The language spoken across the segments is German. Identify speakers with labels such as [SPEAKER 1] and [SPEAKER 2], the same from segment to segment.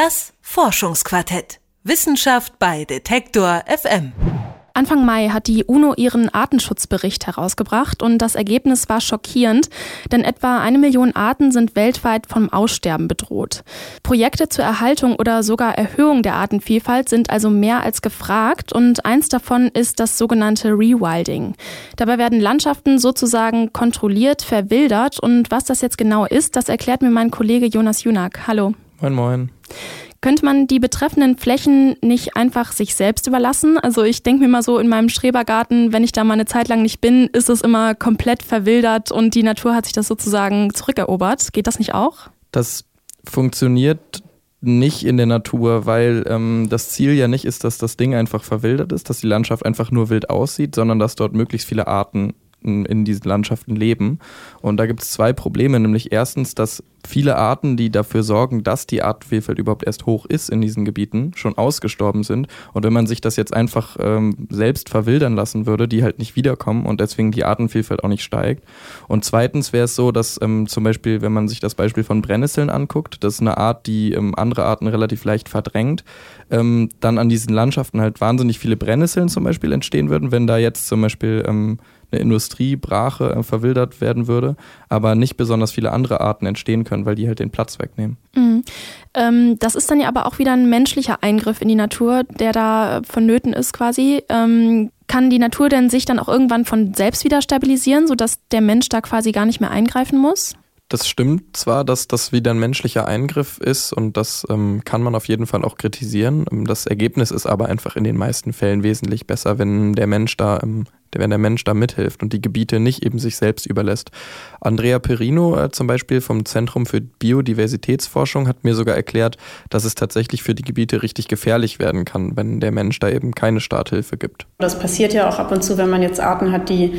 [SPEAKER 1] Das Forschungsquartett. Wissenschaft bei Detektor FM.
[SPEAKER 2] Anfang Mai hat die UNO ihren Artenschutzbericht herausgebracht und das Ergebnis war schockierend, denn etwa eine Million Arten sind weltweit vom Aussterben bedroht. Projekte zur Erhaltung oder sogar Erhöhung der Artenvielfalt sind also mehr als gefragt und eins davon ist das sogenannte Rewilding. Dabei werden Landschaften sozusagen kontrolliert verwildert und was das jetzt genau ist, das erklärt mir mein Kollege Jonas Junak. Hallo.
[SPEAKER 3] Moin, moin.
[SPEAKER 2] Könnte man die betreffenden Flächen nicht einfach sich selbst überlassen? Also ich denke mir mal so in meinem Schrebergarten, wenn ich da mal eine Zeit lang nicht bin, ist es immer komplett verwildert und die Natur hat sich das sozusagen zurückerobert. Geht das nicht auch?
[SPEAKER 3] Das funktioniert nicht in der Natur, weil ähm, das Ziel ja nicht ist, dass das Ding einfach verwildert ist, dass die Landschaft einfach nur wild aussieht, sondern dass dort möglichst viele Arten in diesen Landschaften leben. Und da gibt es zwei Probleme, nämlich erstens, dass viele Arten, die dafür sorgen, dass die Artenvielfalt überhaupt erst hoch ist in diesen Gebieten, schon ausgestorben sind. Und wenn man sich das jetzt einfach ähm, selbst verwildern lassen würde, die halt nicht wiederkommen und deswegen die Artenvielfalt auch nicht steigt. Und zweitens wäre es so, dass ähm, zum Beispiel, wenn man sich das Beispiel von Brennnesseln anguckt, das ist eine Art, die ähm, andere Arten relativ leicht verdrängt, ähm, dann an diesen Landschaften halt wahnsinnig viele Brennnesseln zum Beispiel entstehen würden, wenn da jetzt zum Beispiel ähm, eine Industriebrache äh, verwildert werden würde, aber nicht besonders viele andere Arten entstehen können, weil die halt den Platz wegnehmen.
[SPEAKER 2] Mhm. Ähm, das ist dann ja aber auch wieder ein menschlicher Eingriff in die Natur, der da vonnöten ist quasi. Ähm, kann die Natur denn sich dann auch irgendwann von selbst wieder stabilisieren, sodass der Mensch da quasi gar nicht mehr eingreifen muss?
[SPEAKER 3] Das stimmt zwar, dass das wieder ein menschlicher Eingriff ist und das ähm, kann man auf jeden Fall auch kritisieren. Das Ergebnis ist aber einfach in den meisten Fällen wesentlich besser, wenn der Mensch da ähm, wenn der Mensch da mithilft und die Gebiete nicht eben sich selbst überlässt. Andrea Perino äh, zum Beispiel vom Zentrum für Biodiversitätsforschung hat mir sogar erklärt, dass es tatsächlich für die Gebiete richtig gefährlich werden kann, wenn der Mensch da eben keine Starthilfe gibt.
[SPEAKER 4] Das passiert ja auch ab und zu, wenn man jetzt Arten hat, die,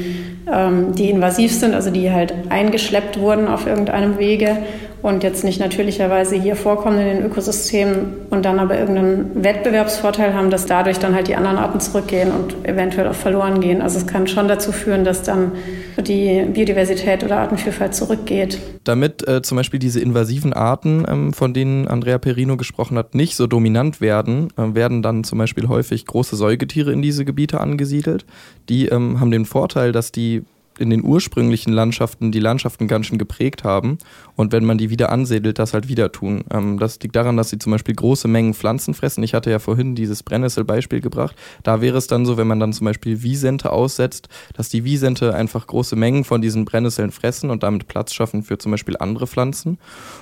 [SPEAKER 4] ähm, die invasiv sind, also die halt eingeschleppt wurden auf irgendeinem Wege und jetzt nicht natürlicherweise hier vorkommen in den Ökosystemen und dann aber irgendeinen Wettbewerbsvorteil haben, dass dadurch dann halt die anderen Arten zurückgehen und eventuell auch verloren gehen. Also es kann schon dazu führen, dass dann die Biodiversität oder Artenvielfalt zurückgeht.
[SPEAKER 3] Damit äh, zum Beispiel diese invasiven Arten, ähm, von denen Andrea Perino gesprochen hat, nicht so dominant werden, äh, werden dann zum Beispiel häufig große Säugetiere in diese Gebiete angesiedelt. Die ähm, haben den Vorteil, dass die in den ursprünglichen Landschaften die Landschaften ganz schön geprägt haben und wenn man die wieder ansiedelt, das halt wieder tun. Ähm, das liegt daran, dass sie zum Beispiel große Mengen Pflanzen fressen. Ich hatte ja vorhin dieses Brennnessel-Beispiel gebracht. Da wäre es dann so, wenn man dann zum Beispiel Wiesente aussetzt, dass die Wiesente einfach große Mengen von diesen Brennnesseln fressen und damit Platz schaffen für zum Beispiel andere Pflanzen.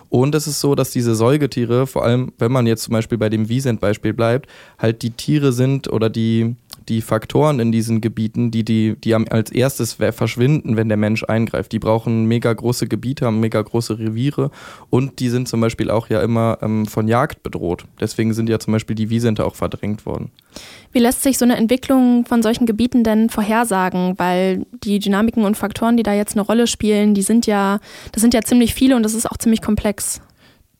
[SPEAKER 3] Und es ist so, dass diese Säugetiere, vor allem wenn man jetzt zum Beispiel bei dem Wiesent-Beispiel bleibt, halt die Tiere sind oder die die Faktoren in diesen Gebieten, die, die, die als erstes verschwinden, wenn der Mensch eingreift. Die brauchen mega große Gebiete, haben mega große Reviere und die sind zum Beispiel auch ja immer ähm, von Jagd bedroht. Deswegen sind ja zum Beispiel die Wiesente auch verdrängt worden.
[SPEAKER 2] Wie lässt sich so eine Entwicklung von solchen Gebieten denn vorhersagen? Weil die Dynamiken und Faktoren, die da jetzt eine Rolle spielen, die sind ja, das sind ja ziemlich viele und das ist auch ziemlich komplex.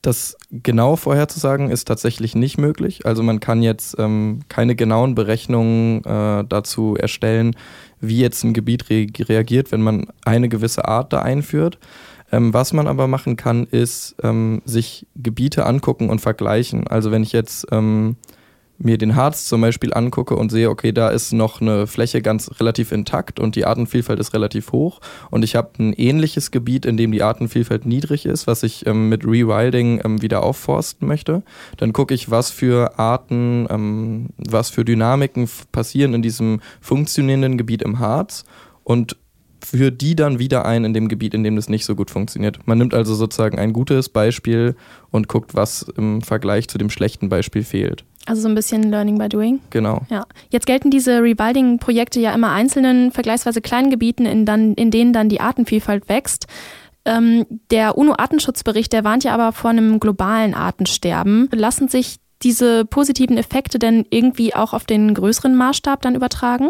[SPEAKER 3] Das genau vorherzusagen ist tatsächlich nicht möglich. Also man kann jetzt ähm, keine genauen Berechnungen äh, dazu erstellen, wie jetzt ein Gebiet re reagiert, wenn man eine gewisse Art da einführt. Ähm, was man aber machen kann, ist ähm, sich Gebiete angucken und vergleichen. Also wenn ich jetzt ähm, mir den Harz zum Beispiel angucke und sehe, okay, da ist noch eine Fläche ganz relativ intakt und die Artenvielfalt ist relativ hoch. Und ich habe ein ähnliches Gebiet, in dem die Artenvielfalt niedrig ist, was ich ähm, mit Rewilding ähm, wieder aufforsten möchte, dann gucke ich, was für Arten, ähm, was für Dynamiken passieren in diesem funktionierenden Gebiet im Harz. Und für die dann wieder ein in dem Gebiet, in dem das nicht so gut funktioniert. Man nimmt also sozusagen ein gutes Beispiel und guckt, was im Vergleich zu dem schlechten Beispiel fehlt.
[SPEAKER 2] Also so ein bisschen Learning by Doing.
[SPEAKER 3] Genau.
[SPEAKER 2] Ja. Jetzt gelten diese Rewilding-Projekte ja immer einzelnen, vergleichsweise kleinen Gebieten, in, dann, in denen dann die Artenvielfalt wächst. Ähm, der UNO-Artenschutzbericht, der warnt ja aber vor einem globalen Artensterben. Lassen sich diese positiven Effekte denn irgendwie auch auf den größeren Maßstab dann übertragen?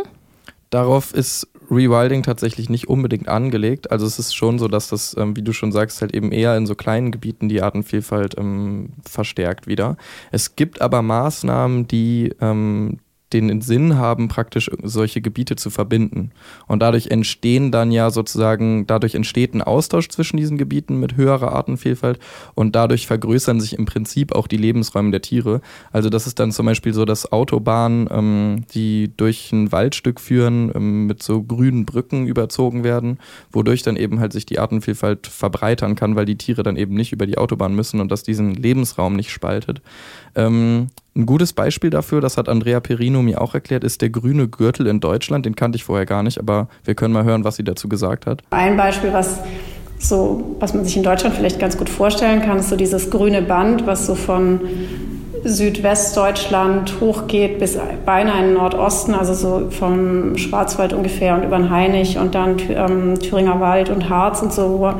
[SPEAKER 3] Darauf ist Rewilding tatsächlich nicht unbedingt angelegt. Also es ist schon so, dass das, ähm, wie du schon sagst, halt eben eher in so kleinen Gebieten die Artenvielfalt ähm, verstärkt wieder. Es gibt aber Maßnahmen, die ähm, den Sinn haben, praktisch solche Gebiete zu verbinden. Und dadurch entstehen dann ja sozusagen, dadurch entsteht ein Austausch zwischen diesen Gebieten mit höherer Artenvielfalt und dadurch vergrößern sich im Prinzip auch die Lebensräume der Tiere. Also das ist dann zum Beispiel so, dass Autobahnen, ähm, die durch ein Waldstück führen, ähm, mit so grünen Brücken überzogen werden, wodurch dann eben halt sich die Artenvielfalt verbreitern kann, weil die Tiere dann eben nicht über die Autobahn müssen und das diesen Lebensraum nicht spaltet. Ähm, ein gutes Beispiel dafür, das hat Andrea Perino mir auch erklärt, ist der grüne Gürtel in Deutschland. Den kannte ich vorher gar nicht, aber wir können mal hören, was sie dazu gesagt hat.
[SPEAKER 4] Ein Beispiel, was so, was man sich in Deutschland vielleicht ganz gut vorstellen kann, ist so dieses grüne Band, was so von Südwestdeutschland hochgeht bis beinahe in den Nordosten, also so vom Schwarzwald ungefähr und über den Hainich und dann ähm, Thüringer Wald und Harz und so,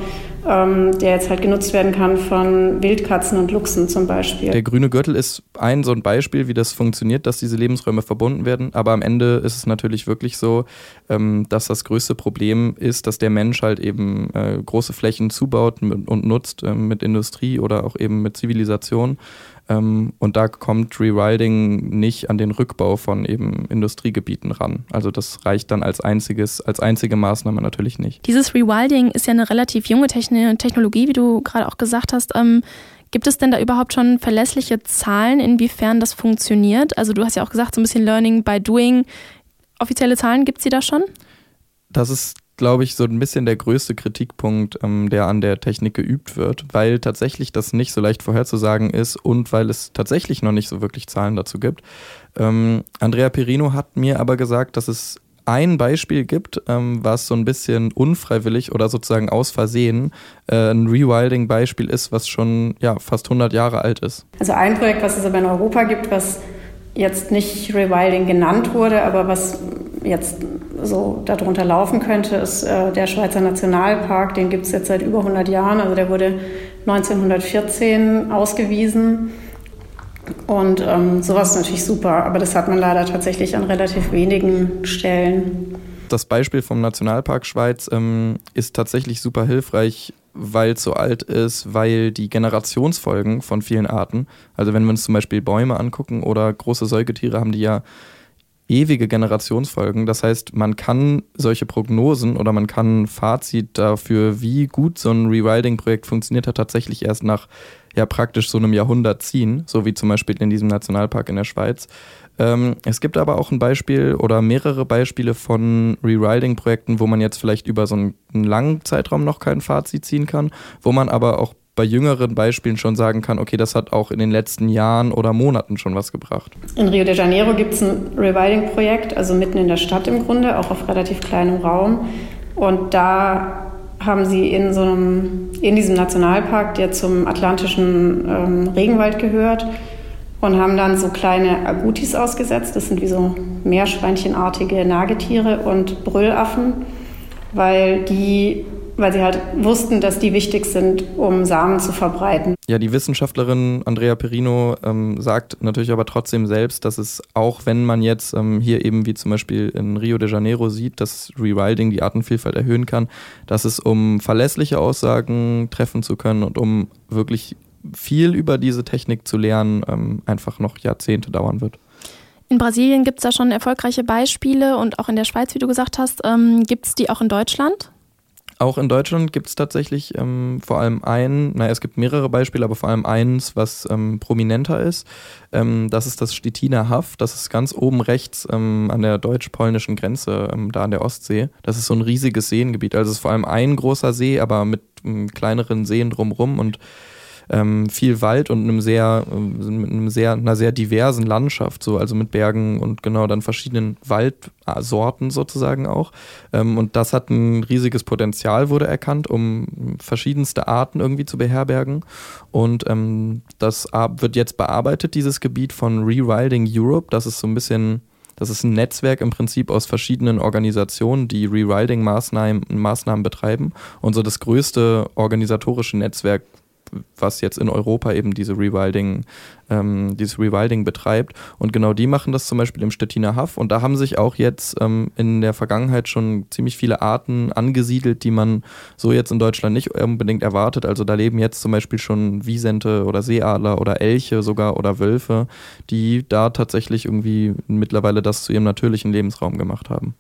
[SPEAKER 4] ähm, der jetzt halt genutzt werden kann von Wildkatzen und Luchsen zum Beispiel.
[SPEAKER 3] Der grüne Gürtel ist ein so ein Beispiel, wie das funktioniert, dass diese Lebensräume verbunden werden. Aber am Ende ist es natürlich wirklich so, ähm, dass das größte Problem ist, dass der Mensch halt eben äh, große Flächen zubaut und nutzt äh, mit Industrie oder auch eben mit Zivilisation. Ähm, und da kommt Rewilding nicht an den Rückbau von eben Industriegebieten ran. Also das reicht dann als einziges, als einzige Maßnahme natürlich nicht.
[SPEAKER 2] Dieses Rewilding ist ja eine relativ junge Technologie, wie du gerade auch gesagt hast. Ähm, gibt es denn da überhaupt schon verlässliche Zahlen, inwiefern das funktioniert? Also du hast ja auch gesagt, so ein bisschen Learning by Doing. Offizielle Zahlen gibt es da schon?
[SPEAKER 3] Das ist glaube ich, so ein bisschen der größte Kritikpunkt, ähm, der an der Technik geübt wird, weil tatsächlich das nicht so leicht vorherzusagen ist und weil es tatsächlich noch nicht so wirklich Zahlen dazu gibt. Ähm, Andrea Perino hat mir aber gesagt, dass es ein Beispiel gibt, ähm, was so ein bisschen unfreiwillig oder sozusagen aus Versehen äh, ein Rewilding-Beispiel ist, was schon ja, fast 100 Jahre alt ist.
[SPEAKER 4] Also ein Projekt, was es aber in Europa gibt, was jetzt nicht Rewilding genannt wurde, aber was jetzt so darunter laufen könnte, ist äh, der Schweizer Nationalpark. Den gibt es jetzt seit über 100 Jahren. Also der wurde 1914 ausgewiesen. Und ähm, sowas ist natürlich super, aber das hat man leider tatsächlich an relativ wenigen Stellen.
[SPEAKER 3] Das Beispiel vom Nationalpark Schweiz ähm, ist tatsächlich super hilfreich, weil es so alt ist, weil die Generationsfolgen von vielen Arten, also wenn wir uns zum Beispiel Bäume angucken oder große Säugetiere, haben die ja ewige Generationsfolgen. Das heißt, man kann solche Prognosen oder man kann ein Fazit dafür, wie gut so ein Rewilding-Projekt funktioniert hat, tatsächlich erst nach ja praktisch so einem Jahrhundert ziehen, so wie zum Beispiel in diesem Nationalpark in der Schweiz. Ähm, es gibt aber auch ein Beispiel oder mehrere Beispiele von Rewilding-Projekten, wo man jetzt vielleicht über so einen, einen langen Zeitraum noch kein Fazit ziehen kann, wo man aber auch bei jüngeren Beispielen schon sagen kann, okay, das hat auch in den letzten Jahren oder Monaten schon was gebracht.
[SPEAKER 4] In Rio de Janeiro gibt es ein Rewilding-Projekt, also mitten in der Stadt im Grunde, auch auf relativ kleinem Raum. Und da haben sie in so einem, in diesem Nationalpark, der zum atlantischen ähm, Regenwald gehört, und haben dann so kleine Agutis ausgesetzt. Das sind wie so Meerschweinchenartige Nagetiere und Brüllaffen, weil die weil sie halt wussten, dass die wichtig sind, um Samen zu verbreiten.
[SPEAKER 3] Ja, die Wissenschaftlerin Andrea Perino ähm, sagt natürlich aber trotzdem selbst, dass es auch, wenn man jetzt ähm, hier eben wie zum Beispiel in Rio de Janeiro sieht, dass Rewilding die Artenvielfalt erhöhen kann, dass es um verlässliche Aussagen treffen zu können und um wirklich viel über diese Technik zu lernen, ähm, einfach noch Jahrzehnte dauern wird.
[SPEAKER 2] In Brasilien gibt es da schon erfolgreiche Beispiele und auch in der Schweiz, wie du gesagt hast. Ähm, gibt es die auch in Deutschland?
[SPEAKER 3] Auch in Deutschland gibt es tatsächlich ähm, vor allem ein, naja, es gibt mehrere Beispiele, aber vor allem eins, was ähm, prominenter ist. Ähm, das ist das Stettiner Haff. Das ist ganz oben rechts ähm, an der deutsch-polnischen Grenze, ähm, da an der Ostsee. Das ist so ein riesiges Seengebiet. Also es ist vor allem ein großer See, aber mit ähm, kleineren Seen drumrum und ähm, viel Wald und einem sehr, äh, mit einem sehr, einer sehr diversen Landschaft, so, also mit Bergen und genau dann verschiedenen Waldsorten sozusagen auch. Ähm, und das hat ein riesiges Potenzial, wurde erkannt, um verschiedenste Arten irgendwie zu beherbergen. Und ähm, das wird jetzt bearbeitet, dieses Gebiet von Rewilding Europe. Das ist so ein bisschen das ist ein Netzwerk im Prinzip aus verschiedenen Organisationen, die Rewilding-Maßnahmen Maßnahmen betreiben. Und so das größte organisatorische Netzwerk was jetzt in Europa eben diese Rewilding, ähm, dieses Rewilding betreibt. Und genau die machen das zum Beispiel im Stettiner Haff. Und da haben sich auch jetzt ähm, in der Vergangenheit schon ziemlich viele Arten angesiedelt, die man so jetzt in Deutschland nicht unbedingt erwartet. Also da leben jetzt zum Beispiel schon Wiesente oder Seeadler oder Elche sogar oder Wölfe, die da tatsächlich irgendwie mittlerweile das zu ihrem natürlichen Lebensraum gemacht haben.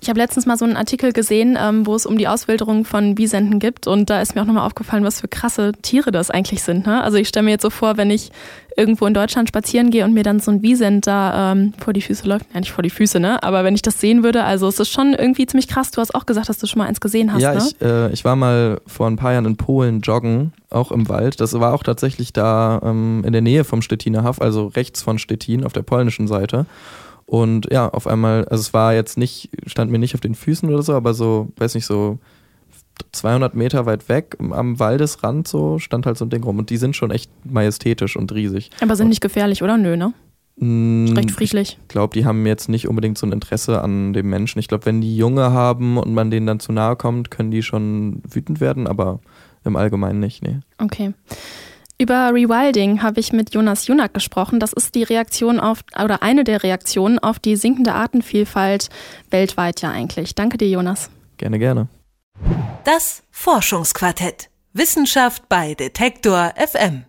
[SPEAKER 2] Ich habe letztens mal so einen Artikel gesehen, ähm, wo es um die Auswilderung von Wiesenten gibt und da ist mir auch nochmal aufgefallen, was für krasse Tiere das eigentlich sind. Ne? Also ich stelle mir jetzt so vor, wenn ich irgendwo in Deutschland spazieren gehe und mir dann so ein Wiesent da ähm, vor die Füße läuft, ja nicht vor die Füße, ne? Aber wenn ich das sehen würde, also es ist schon irgendwie ziemlich krass. Du hast auch gesagt, dass du schon mal eins gesehen hast,
[SPEAKER 3] ja,
[SPEAKER 2] ne?
[SPEAKER 3] ich, äh, ich war mal vor ein paar Jahren in Polen joggen, auch im Wald. Das war auch tatsächlich da ähm, in der Nähe vom Stettiner Haff, also rechts von Stettin auf der polnischen Seite. Und ja, auf einmal, also es war jetzt nicht, stand mir nicht auf den Füßen oder so, aber so, weiß nicht, so 200 Meter weit weg am Waldesrand so stand halt so ein Ding rum. Und die sind schon echt majestätisch und riesig.
[SPEAKER 2] Aber sind nicht gefährlich, oder? Nö, ne?
[SPEAKER 3] Mm,
[SPEAKER 2] Recht friedlich.
[SPEAKER 3] Ich glaube, die haben jetzt nicht unbedingt so ein Interesse an dem Menschen. Ich glaube, wenn die Junge haben und man denen dann zu nahe kommt, können die schon wütend werden, aber im Allgemeinen nicht, nee.
[SPEAKER 2] Okay. Über Rewilding habe ich mit Jonas Junak gesprochen. Das ist die Reaktion auf, oder eine der Reaktionen auf die sinkende Artenvielfalt weltweit ja eigentlich. Danke dir, Jonas.
[SPEAKER 3] Gerne, gerne.
[SPEAKER 1] Das Forschungsquartett. Wissenschaft bei Detektor FM.